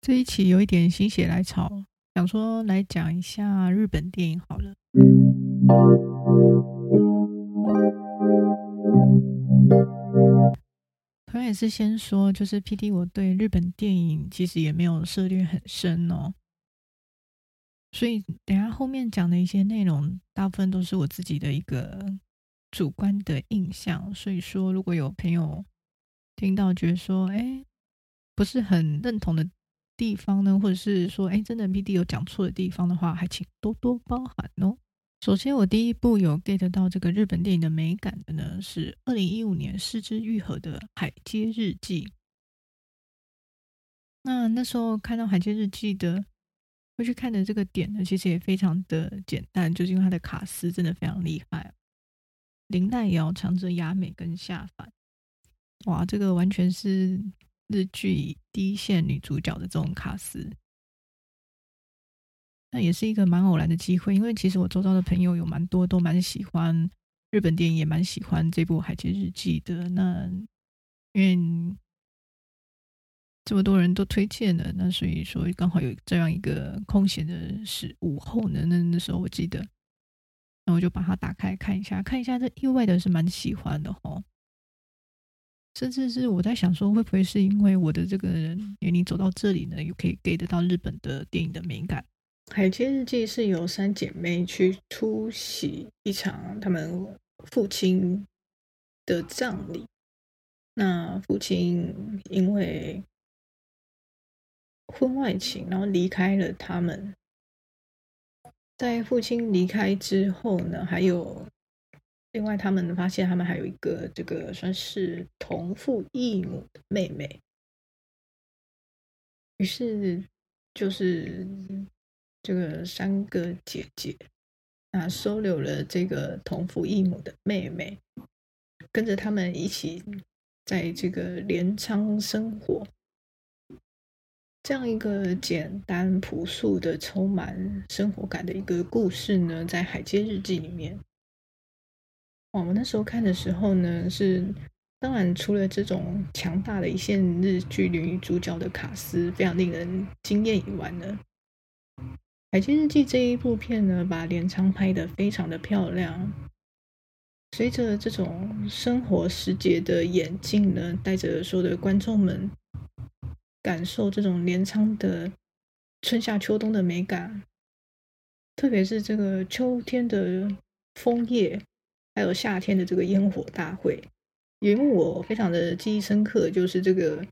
这一期有一点心血来潮，想说来讲一下日本电影好了。同样也是先说，就是 PD 我对日本电影其实也没有涉猎很深哦，所以等下后面讲的一些内容，大部分都是我自己的一个主观的印象。所以说，如果有朋友听到觉得说，哎，不是很认同的地方呢，或者是说，哎，真的 PD 有讲错的地方的话，还请多多包涵哦。首先，我第一部有 get 到这个日本电影的美感的呢，是二零一五年失之愈合的《海街日记》。那那时候看到《海街日记》的，会去看的这个点呢，其实也非常的简单，就是因为它的卡司真的非常厉害，綾濑遥、长泽雅美跟夏凡，哇，这个完全是日剧第一线女主角的这种卡司。那也是一个蛮偶然的机会，因为其实我周遭的朋友有蛮多都蛮喜欢日本电影，也蛮喜欢这部《海街日记》的。那因为这么多人都推荐了，那所以说刚好有这样一个空闲的时午后呢，那那时候我记得，那我就把它打开看一下，看一下，这意外的是蛮喜欢的哦。甚至是我在想说，会不会是因为我的这个人年龄走到这里呢，又可以 get 得到日本的电影的美感？《海街日记》是由三姐妹去出席一场他们父亲的葬礼。那父亲因为婚外情，然后离开了他们。在父亲离开之后呢，还有另外他们发现他们还有一个这个算是同父异母的妹妹。于是就是。这个三个姐姐啊，收留了这个同父异母的妹妹，跟着他们一起在这个镰仓生活。这样一个简单朴素的、充满生活感的一个故事呢，在《海街日记》里面，我们那时候看的时候呢，是当然除了这种强大的一线日剧女主角的卡司非常令人惊艳以外呢。《海街日记》这一部片呢，把镰仓拍得非常的漂亮。随着这种生活时节的演进呢，带着所有的观众们感受这种镰仓的春夏秋冬的美感。特别是这个秋天的枫叶，还有夏天的这个烟火大会，也因为我非常的记忆深刻，就是这个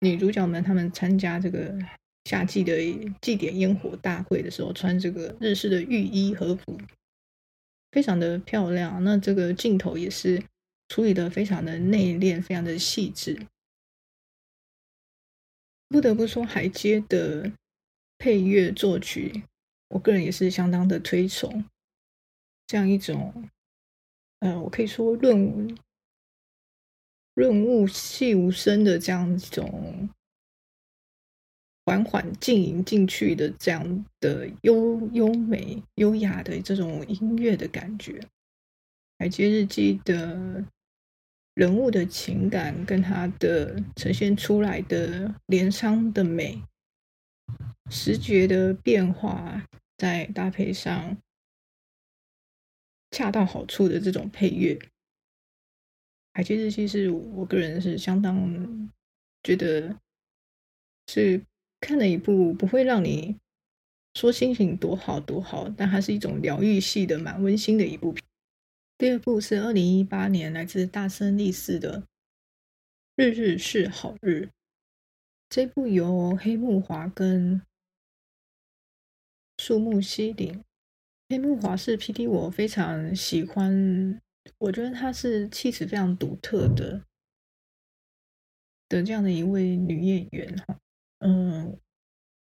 女主角们她们参加这个。夏季的祭典烟火大会的时候，穿这个日式的浴衣和服，非常的漂亮。那这个镜头也是处理的非常的内敛，非常的细致。不得不说，海街的配乐作曲，我个人也是相当的推崇。这样一种，呃，我可以说润润物细无声的这样一种。缓缓浸淫进去的这样的优优美、优雅的这种音乐的感觉，《海街日记》的人物的情感跟他的呈现出来的镰仓的美、视觉的变化，再搭配上恰到好处的这种配乐，《海街日记》是我个人是相当觉得是。看了一部不会让你说心情多好多好，但它是一种疗愈系的、蛮温馨的一部片。第二部是二零一八年来自大森利寺的《日日是好日》，这部由黑木华跟树木希林。黑木华是 PD 我非常喜欢，我觉得她是气质非常独特的的这样的一位女演员哈。嗯，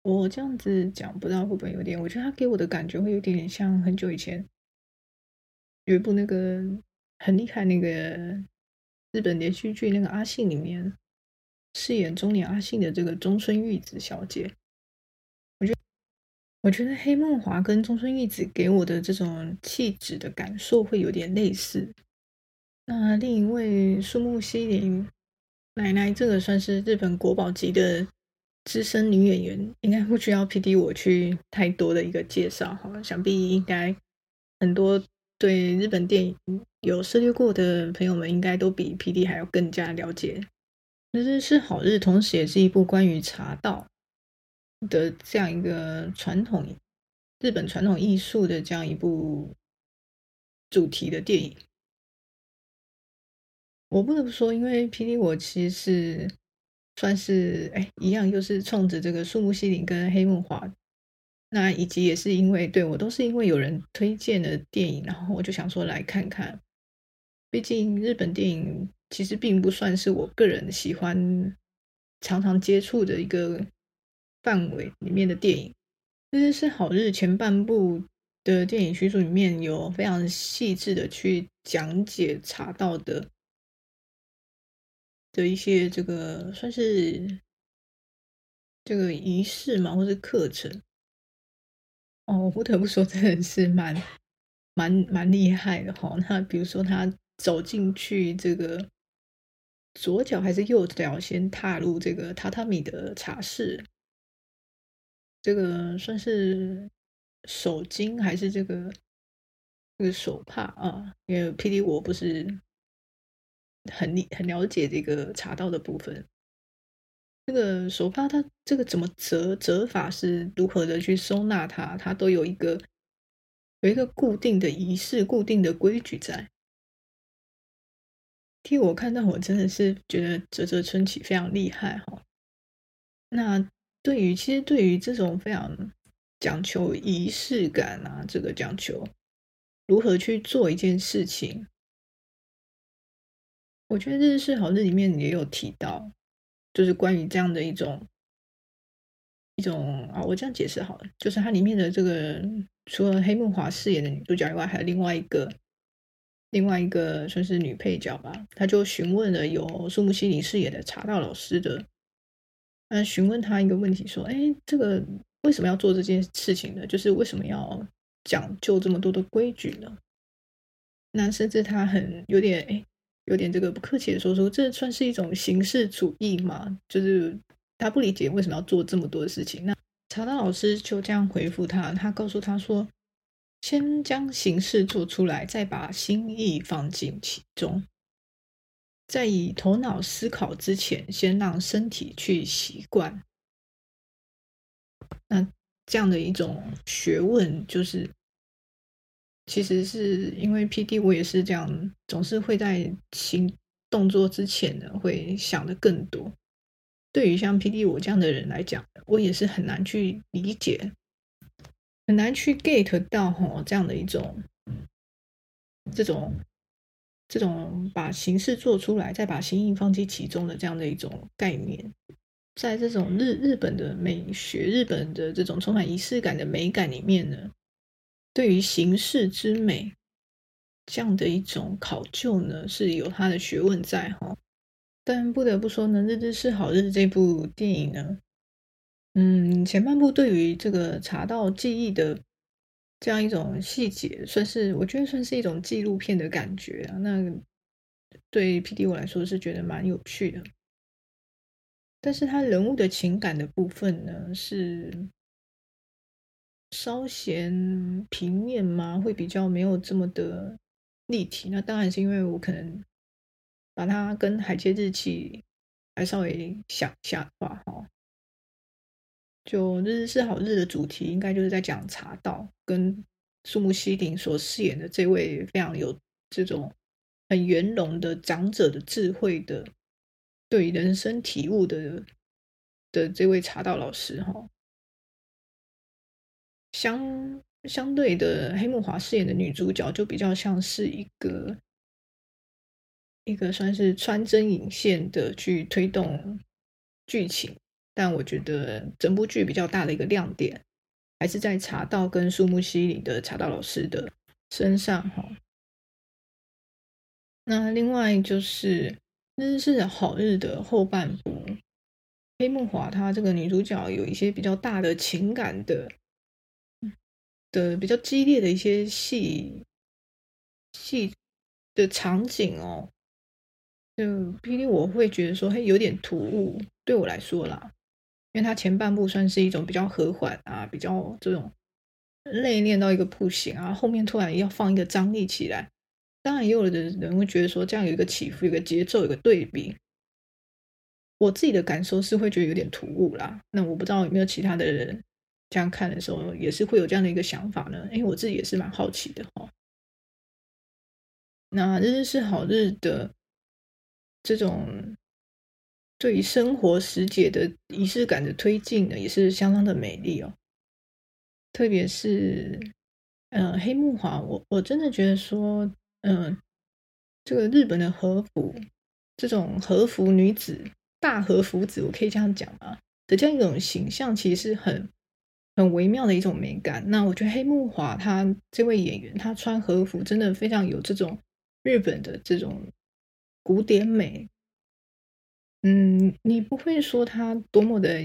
我这样子讲不知道会不会有点？我觉得他给我的感觉会有点点像很久以前有一部那个很厉害那个日本连续剧，那个阿信里面饰演中年阿信的这个中村玉子小姐。我觉得，黑梦华跟中村玉子给我的这种气质的感受会有点类似。那另一位树木希林奶奶，这个算是日本国宝级的。资深女演员，应该不需要 PD 我去太多的一个介绍哈。想必应该很多对日本电影有涉猎过的朋友们，应该都比 PD 还要更加了解。日日是好日，同时也是一部关于茶道的这样一个传统日本传统艺术的这样一部主题的电影。我不得不说，因为霹雳我其实是算是哎，一样，又是冲着这个树木希林跟黑木华，那以及也是因为对我都是因为有人推荐的电影，然后我就想说来看看。毕竟日本电影其实并不算是我个人喜欢常常接触的一个范围里面的电影。日日是好日前半部的电影叙述里面有非常细致的去讲解茶道的。的一些这个算是这个仪式嘛，或是课程哦，不得不说，真的是蛮 蛮蛮厉害的哈。那比如说，他走进去，这个左脚还是右脚先踏入这个榻榻米的茶室，这个算是手巾还是这个这个手帕啊？因为 PD 我不是。很很了解这个茶道的部分，这个手帕它这个怎么折折法是如何的去收纳它，它都有一个有一个固定的仪式、固定的规矩在。替我看到，我真的是觉得泽泽春喜非常厉害哈。那对于其实对于这种非常讲求仪式感啊，这个讲求如何去做一件事情。我觉得《日式好日》里面也有提到，就是关于这样的一种一种啊，我这样解释好了，就是它里面的这个除了黑木华饰演的女主角以外，还有另外一个另外一个算是女配角吧，她就询问了有树木希林饰演的茶道老师的，嗯，询问他一个问题，说：“哎，这个为什么要做这件事情呢？就是为什么要讲究这么多的规矩呢？”那甚至他很有点哎。有点这个不客气的说说，这算是一种形式主义吗？就是他不理解为什么要做这么多的事情。那茶道老师就这样回复他，他告诉他说：“先将形式做出来，再把心意放进其中，在以头脑思考之前，先让身体去习惯。”那这样的一种学问，就是。其实是因为 PD，我也是这样，总是会在行动作之前呢，会想的更多。对于像 PD 我这样的人来讲，我也是很难去理解，很难去 get 到哈这样的一种，这种这种把形式做出来，再把心意放进其中的这样的一种概念，在这种日日本的美学、日本的这种充满仪式感的美感里面呢。对于形式之美这样的一种考究呢，是有它的学问在哈。但不得不说呢，《日日是好日》这部电影呢，嗯，前半部对于这个茶道技艺的这样一种细节，算是我觉得算是一种纪录片的感觉啊。那对 PD 我来说是觉得蛮有趣的，但是他人物的情感的部分呢，是。稍显平面吗？会比较没有这么的立体。那当然是因为我可能把它跟《海街日记》还稍微想一下的话，哈，就《日日是好日》的主题应该就是在讲茶道，跟树木希林所饰演的这位非常有这种很圆融的长者的智慧的，对人生体悟的的这位茶道老师，哈。相相对的，黑木华饰演的女主角就比较像是一个一个算是穿针引线的去推动剧情，但我觉得整部剧比较大的一个亮点还是在茶道跟树木希里的茶道老师的身上哈。那另外就是《日是好日》的后半部，黑木华她这个女主角有一些比较大的情感的。的比较激烈的一些戏戏的场景哦，就霹雳我会觉得说，嘿，有点突兀，对我来说啦，因为它前半部算是一种比较和缓啊，比较这种内敛到一个不行啊，后面突然要放一个张力起来，当然也有的人会觉得说这样有一个起伏，有一个节奏，有一个对比。我自己的感受是会觉得有点突兀啦。那我不知道有没有其他的人这样看的时候也是会有这样的一个想法呢？因为我自己也是蛮好奇的哈。那日日是好日的这种对于生活时节的仪式感的推进呢，也是相当的美丽哦。特别是，呃，黑木华，我我真的觉得说，嗯、这个日本的和服，这种和服女子。大和服子，我可以这样讲吗？的这样一种形象，其实很很微妙的一种美感。那我觉得黑木华她这位演员，她穿和服真的非常有这种日本的这种古典美。嗯，你不会说他多么的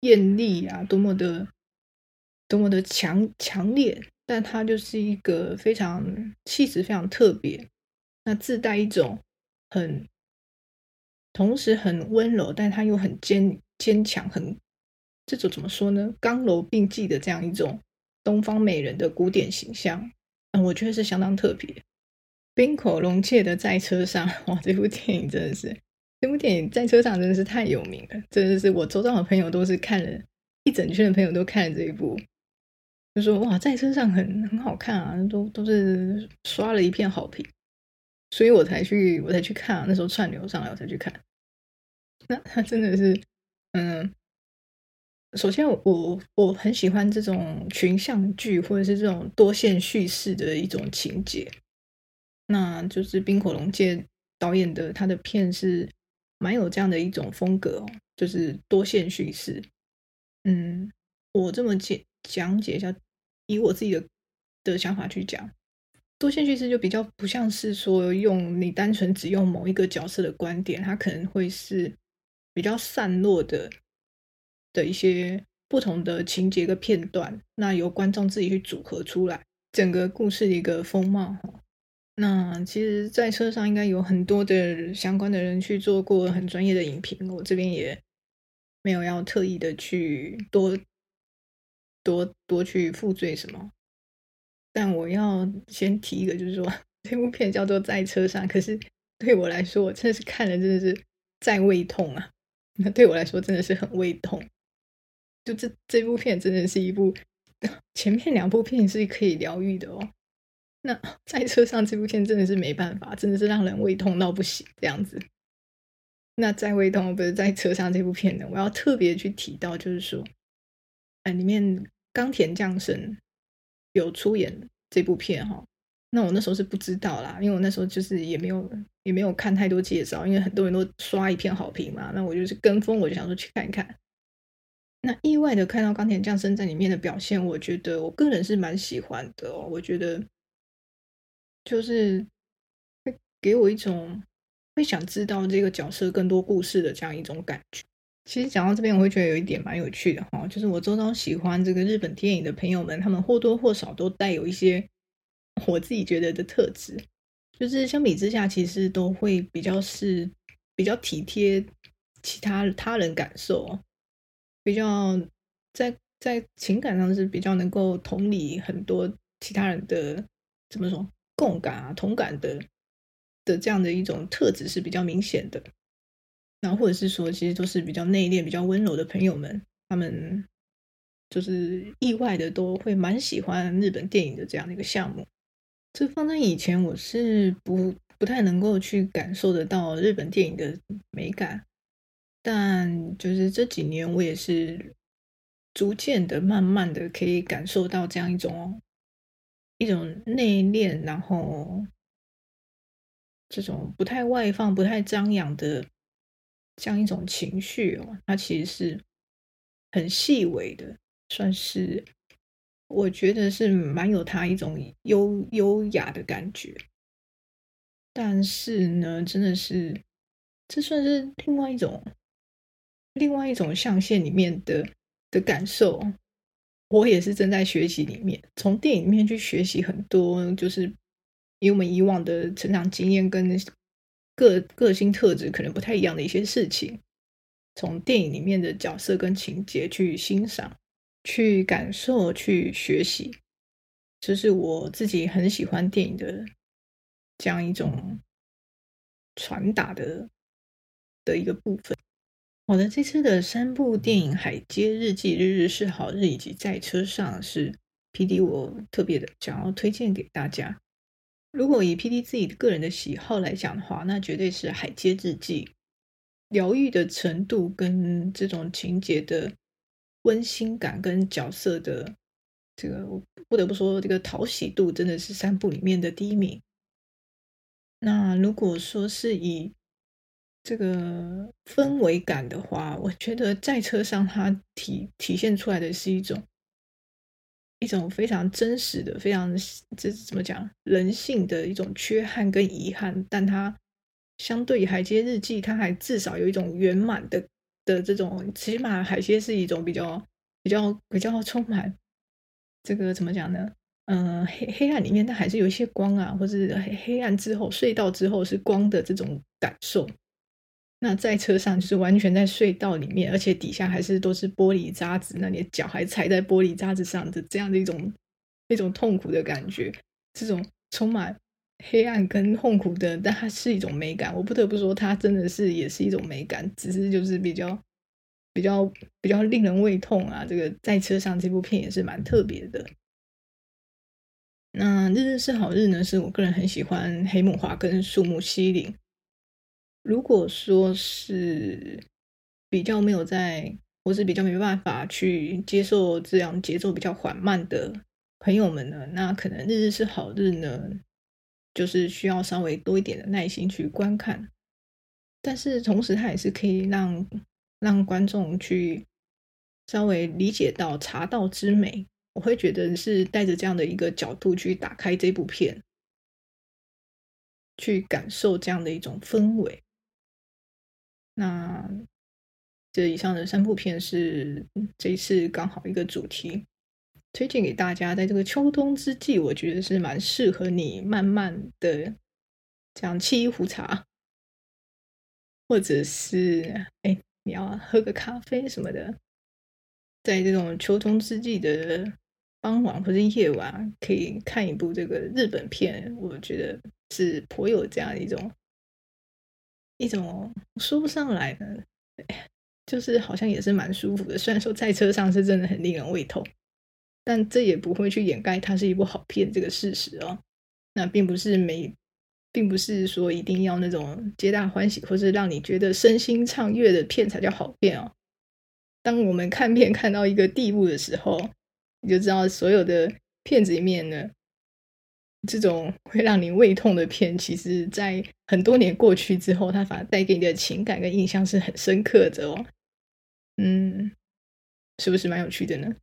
艳丽啊，多么的多么的强强烈，但他就是一个非常气质非常特别，那自带一种很。同时很温柔，但他又很坚坚强，很这种怎么说呢？刚柔并济的这样一种东方美人的古典形象，嗯，我觉得是相当特别。滨口龙介的在车上，哇，这部电影真的是，这部电影在车上真的是太有名了，真的是我周遭的朋友都是看了一整圈的朋友都看了这一部，就说哇，在车上很很好看啊，都都是刷了一片好评。所以我才去，我才去看啊。那时候串流上来，我才去看。那他真的是，嗯，首先我我很喜欢这种群像剧或者是这种多线叙事的一种情节。那就是冰火龙界导演的他的片是蛮有这样的一种风格哦，就是多线叙事。嗯，我这么解讲解一下，以我自己的的想法去讲。多线叙事就比较不像是说用你单纯只用某一个角色的观点，它可能会是比较散落的的一些不同的情节跟片段，那由观众自己去组合出来整个故事的一个风貌。那其实，在车上应该有很多的相关的人去做过很专业的影评，我这边也没有要特意的去多多多去负罪什么。但我要先提一个，就是说这部片叫做《在车上》，可是对我来说，我真的是看了真的是在胃痛啊！那对我来说真的是很胃痛。就这这部片真的是一部，前面两部片是可以疗愈的哦。那在车上这部片真的是没办法，真的是让人胃痛到不行这样子。那在胃痛不是在车上这部片呢？我要特别去提到，就是说，哎，里面冈田将生。有出演这部片哈，那我那时候是不知道啦，因为我那时候就是也没有也没有看太多介绍，因为很多人都刷一片好评嘛，那我就是跟风，我就想说去看一看。那意外的看到冈田将生在里面的表现，我觉得我个人是蛮喜欢的哦，我觉得就是会给我一种会想知道这个角色更多故事的这样一种感觉。其实讲到这边，我会觉得有一点蛮有趣的哈，就是我周遭喜欢这个日本电影的朋友们，他们或多或少都带有一些我自己觉得的特质，就是相比之下，其实都会比较是比较体贴其他他人感受，比较在在情感上是比较能够同理很多其他人的怎么说共感啊、同感的的这样的一种特质是比较明显的。然后，或者是说，其实都是比较内敛、比较温柔的朋友们，他们就是意外的都会蛮喜欢日本电影的这样的一个项目。这放在以前，我是不不太能够去感受得到日本电影的美感，但就是这几年，我也是逐渐的、慢慢的可以感受到这样一种一种内敛，然后这种不太外放、不太张扬的。这样一种情绪哦，它其实是很细微的，算是我觉得是蛮有它一种优优雅的感觉。但是呢，真的是这算是另外一种另外一种象限里面的的感受。我也是正在学习里面，从电影里面去学习很多，就是以我们以往的成长经验跟。个个性特质可能不太一样的一些事情，从电影里面的角色跟情节去欣赏、去感受、去学习，这是我自己很喜欢电影的这样一种传达的的一个部分。好的，这次的三部电影《海街日记》、《日日是好日》以及《在车上》是 PD 我特别的想要推荐给大家。如果以 PD 自己个人的喜好来讲的话，那绝对是《海街日记》疗愈的程度跟这种情节的温馨感跟角色的这个，我不得不说，这个讨喜度真的是三部里面的第一名。那如果说是以这个氛围感的话，我觉得在车上它体体现出来的是一种一种非常真实的、非常这怎么讲人性的一种缺憾跟遗憾，但它相对于《海街日记》，它还至少有一种圆满的的这种，起码海街是一种比较比较比较充满这个怎么讲呢？嗯、黑黑暗里面，它还是有一些光啊，或是黑暗之后隧道之后是光的这种感受。那在车上就是完全在隧道里面，而且底下还是都是玻璃渣子，那你的脚还踩在玻璃渣子上的这样的一种一种痛苦的感觉，这种充满黑暗跟痛苦的，但它是一种美感。我不得不说，它真的是也是一种美感，只是就是比较比较比较令人胃痛啊。这个在车上这部片也是蛮特别的。那日日是好日呢，是我个人很喜欢黑木华跟树木希林。如果说是比较没有在，或是比较没办法去接受这样节奏比较缓慢的朋友们呢，那可能日日是好日呢，就是需要稍微多一点的耐心去观看。但是同时，它也是可以让让观众去稍微理解到茶道之美。我会觉得是带着这样的一个角度去打开这部片，去感受这样的一种氛围。那这以上的三部片是这一次刚好一个主题，推荐给大家。在这个秋冬之际，我觉得是蛮适合你慢慢的这样沏一壶茶，或者是哎你要喝个咖啡什么的，在这种秋冬之际的傍晚或者夜晚，可以看一部这个日本片，我觉得是颇有这样一种。一种说不上来的，就是好像也是蛮舒服的。虽然说在车上是真的很令人胃痛，但这也不会去掩盖它是一部好片这个事实哦。那并不是每，并不是说一定要那种皆大欢喜或是让你觉得身心畅悦的片才叫好片哦。当我们看片看到一个地步的时候，你就知道所有的片子里面呢。这种会让你胃痛的片，其实，在很多年过去之后，它反而带给你的情感跟印象是很深刻的哦。嗯，是不是蛮有趣的呢？